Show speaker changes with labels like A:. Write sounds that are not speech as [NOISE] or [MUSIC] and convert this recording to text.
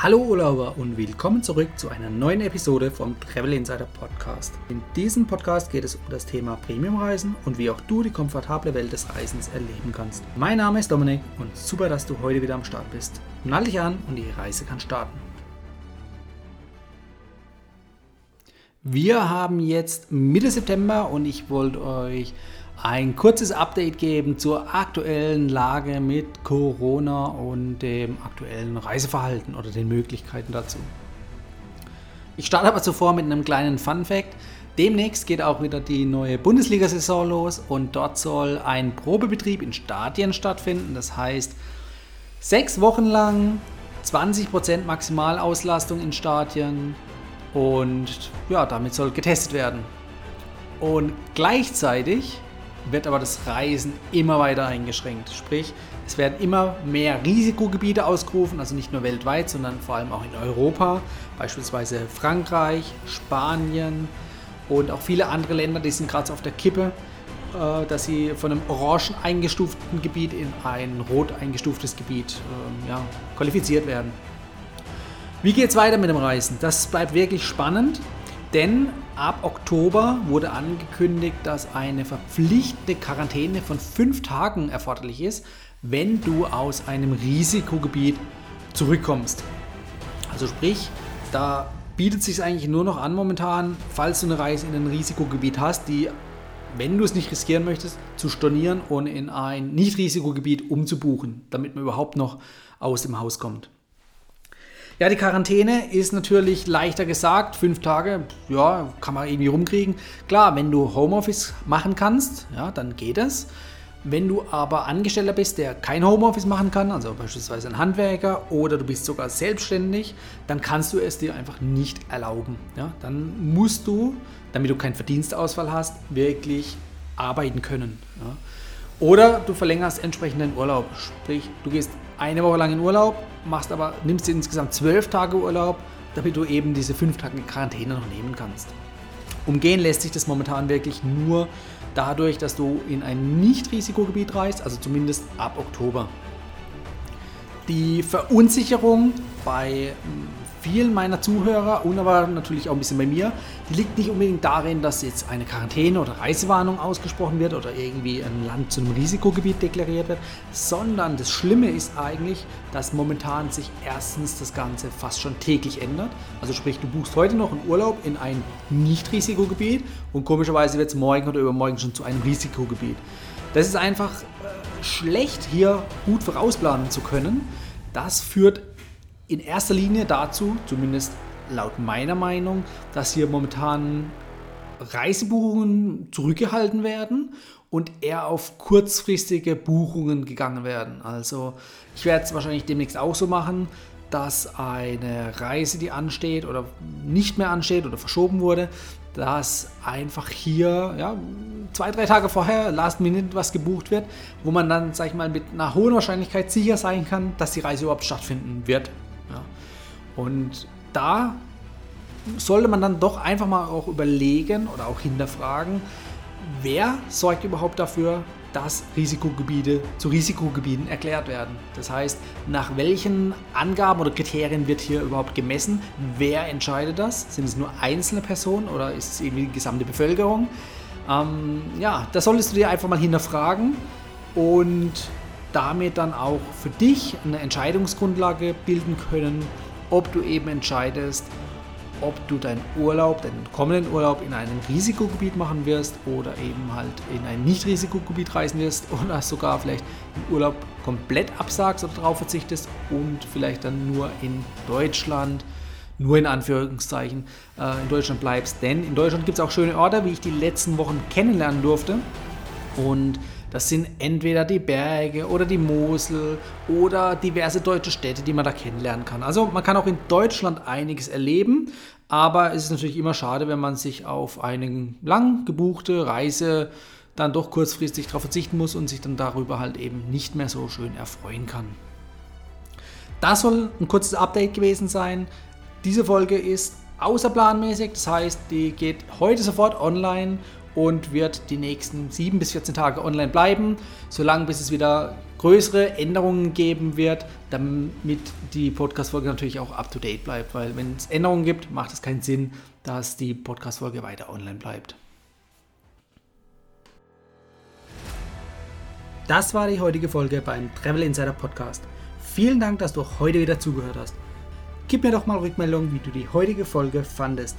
A: Hallo Urlauber und willkommen zurück zu einer neuen Episode vom Travel Insider Podcast. In diesem Podcast geht es um das Thema Premiumreisen und wie auch du die komfortable Welt des Reisens erleben kannst. Mein Name ist Dominik und super, dass du heute wieder am Start bist. Nall dich an und die Reise kann starten. Wir haben jetzt Mitte September und ich wollte euch ein kurzes Update geben zur aktuellen Lage mit Corona und dem aktuellen Reiseverhalten oder den Möglichkeiten dazu. Ich starte aber zuvor mit einem kleinen Fun Fact. Demnächst geht auch wieder die neue Bundesliga-Saison los und dort soll ein Probebetrieb in Stadien stattfinden. Das heißt, sechs Wochen lang 20% Maximalauslastung in Stadien und ja, damit soll getestet werden. Und gleichzeitig wird aber das Reisen immer weiter eingeschränkt. Sprich, es werden immer mehr Risikogebiete ausgerufen, also nicht nur weltweit, sondern vor allem auch in Europa, beispielsweise Frankreich, Spanien und auch viele andere Länder, die sind gerade auf der Kippe, äh, dass sie von einem orange eingestuften Gebiet in ein rot eingestuftes Gebiet ähm, ja, qualifiziert werden. Wie geht es weiter mit dem Reisen? Das bleibt wirklich spannend. Denn ab Oktober wurde angekündigt, dass eine verpflichtende Quarantäne von fünf Tagen erforderlich ist, wenn du aus einem Risikogebiet zurückkommst. Also sprich, da bietet es sich eigentlich nur noch an momentan, falls du eine Reise in ein Risikogebiet hast, die, wenn du es nicht riskieren möchtest, zu stornieren und in ein Nicht-Risikogebiet umzubuchen, damit man überhaupt noch aus dem Haus kommt. Ja, die Quarantäne ist natürlich leichter gesagt. Fünf Tage, ja, kann man irgendwie rumkriegen. Klar, wenn du Homeoffice machen kannst, ja, dann geht es. Wenn du aber Angestellter bist, der kein Homeoffice machen kann, also beispielsweise ein Handwerker oder du bist sogar selbstständig, dann kannst du es dir einfach nicht erlauben. Ja? Dann musst du, damit du keinen Verdienstausfall hast, wirklich arbeiten können. Ja? Oder du verlängerst entsprechend den Urlaub. Sprich, du gehst eine Woche lang in Urlaub, machst aber, nimmst dir insgesamt zwölf Tage Urlaub, damit du eben diese fünf Tage Quarantäne noch nehmen kannst. Umgehen lässt sich das momentan wirklich nur dadurch, dass du in ein Nicht-Risikogebiet reist, also zumindest ab Oktober. Die Verunsicherung bei vielen meiner Zuhörer und aber natürlich auch ein bisschen bei mir, die liegt nicht unbedingt darin, dass jetzt eine Quarantäne oder Reisewarnung ausgesprochen wird oder irgendwie ein Land zu einem Risikogebiet deklariert wird, sondern das Schlimme ist eigentlich, dass momentan sich erstens das Ganze fast schon täglich ändert. Also sprich, du buchst heute noch einen Urlaub in ein Nicht-Risikogebiet und komischerweise wird es morgen oder übermorgen schon zu einem Risikogebiet. Das ist einfach äh, schlecht, hier gut vorausplanen zu können. Das führt in erster Linie dazu, zumindest laut meiner Meinung, dass hier momentan Reisebuchungen zurückgehalten werden und eher auf kurzfristige Buchungen gegangen werden. Also ich werde es wahrscheinlich demnächst auch so machen, dass eine Reise, die ansteht oder nicht mehr ansteht oder verschoben wurde, dass einfach hier ja, zwei, drei Tage vorher Last Minute was gebucht wird, wo man dann, sag ich mal, mit einer hohen Wahrscheinlichkeit sicher sein kann, dass die Reise überhaupt stattfinden wird. Und da sollte man dann doch einfach mal auch überlegen oder auch hinterfragen, wer sorgt überhaupt dafür, dass Risikogebiete zu Risikogebieten erklärt werden. Das heißt, nach welchen Angaben oder Kriterien wird hier überhaupt gemessen? Wer entscheidet das? Sind es nur einzelne Personen oder ist es irgendwie die gesamte Bevölkerung? Ähm, ja, das solltest du dir einfach mal hinterfragen und damit dann auch für dich eine Entscheidungsgrundlage bilden können, ob du eben entscheidest, ob du deinen Urlaub, deinen kommenden Urlaub in einem Risikogebiet machen wirst oder eben halt in ein Nicht-Risikogebiet reisen wirst [LAUGHS] oder sogar vielleicht den Urlaub komplett absagst oder darauf verzichtest und vielleicht dann nur in Deutschland, nur in Anführungszeichen, äh, in Deutschland bleibst. Denn in Deutschland gibt es auch schöne Orte, wie ich die letzten Wochen kennenlernen durfte. Und das sind entweder die Berge oder die Mosel oder diverse deutsche Städte, die man da kennenlernen kann. Also man kann auch in Deutschland einiges erleben, aber es ist natürlich immer schade, wenn man sich auf eine lang gebuchte Reise dann doch kurzfristig darauf verzichten muss und sich dann darüber halt eben nicht mehr so schön erfreuen kann. Das soll ein kurzes Update gewesen sein. Diese Folge ist außerplanmäßig, das heißt, die geht heute sofort online und wird die nächsten 7 bis 14 Tage online bleiben, solange bis es wieder größere Änderungen geben wird, damit die Podcast-Folge natürlich auch up-to-date bleibt, weil wenn es Änderungen gibt, macht es keinen Sinn, dass die Podcast-Folge weiter online bleibt. Das war die heutige Folge beim Travel Insider Podcast. Vielen Dank, dass du heute wieder zugehört hast. Gib mir doch mal Rückmeldung, wie du die heutige Folge fandest.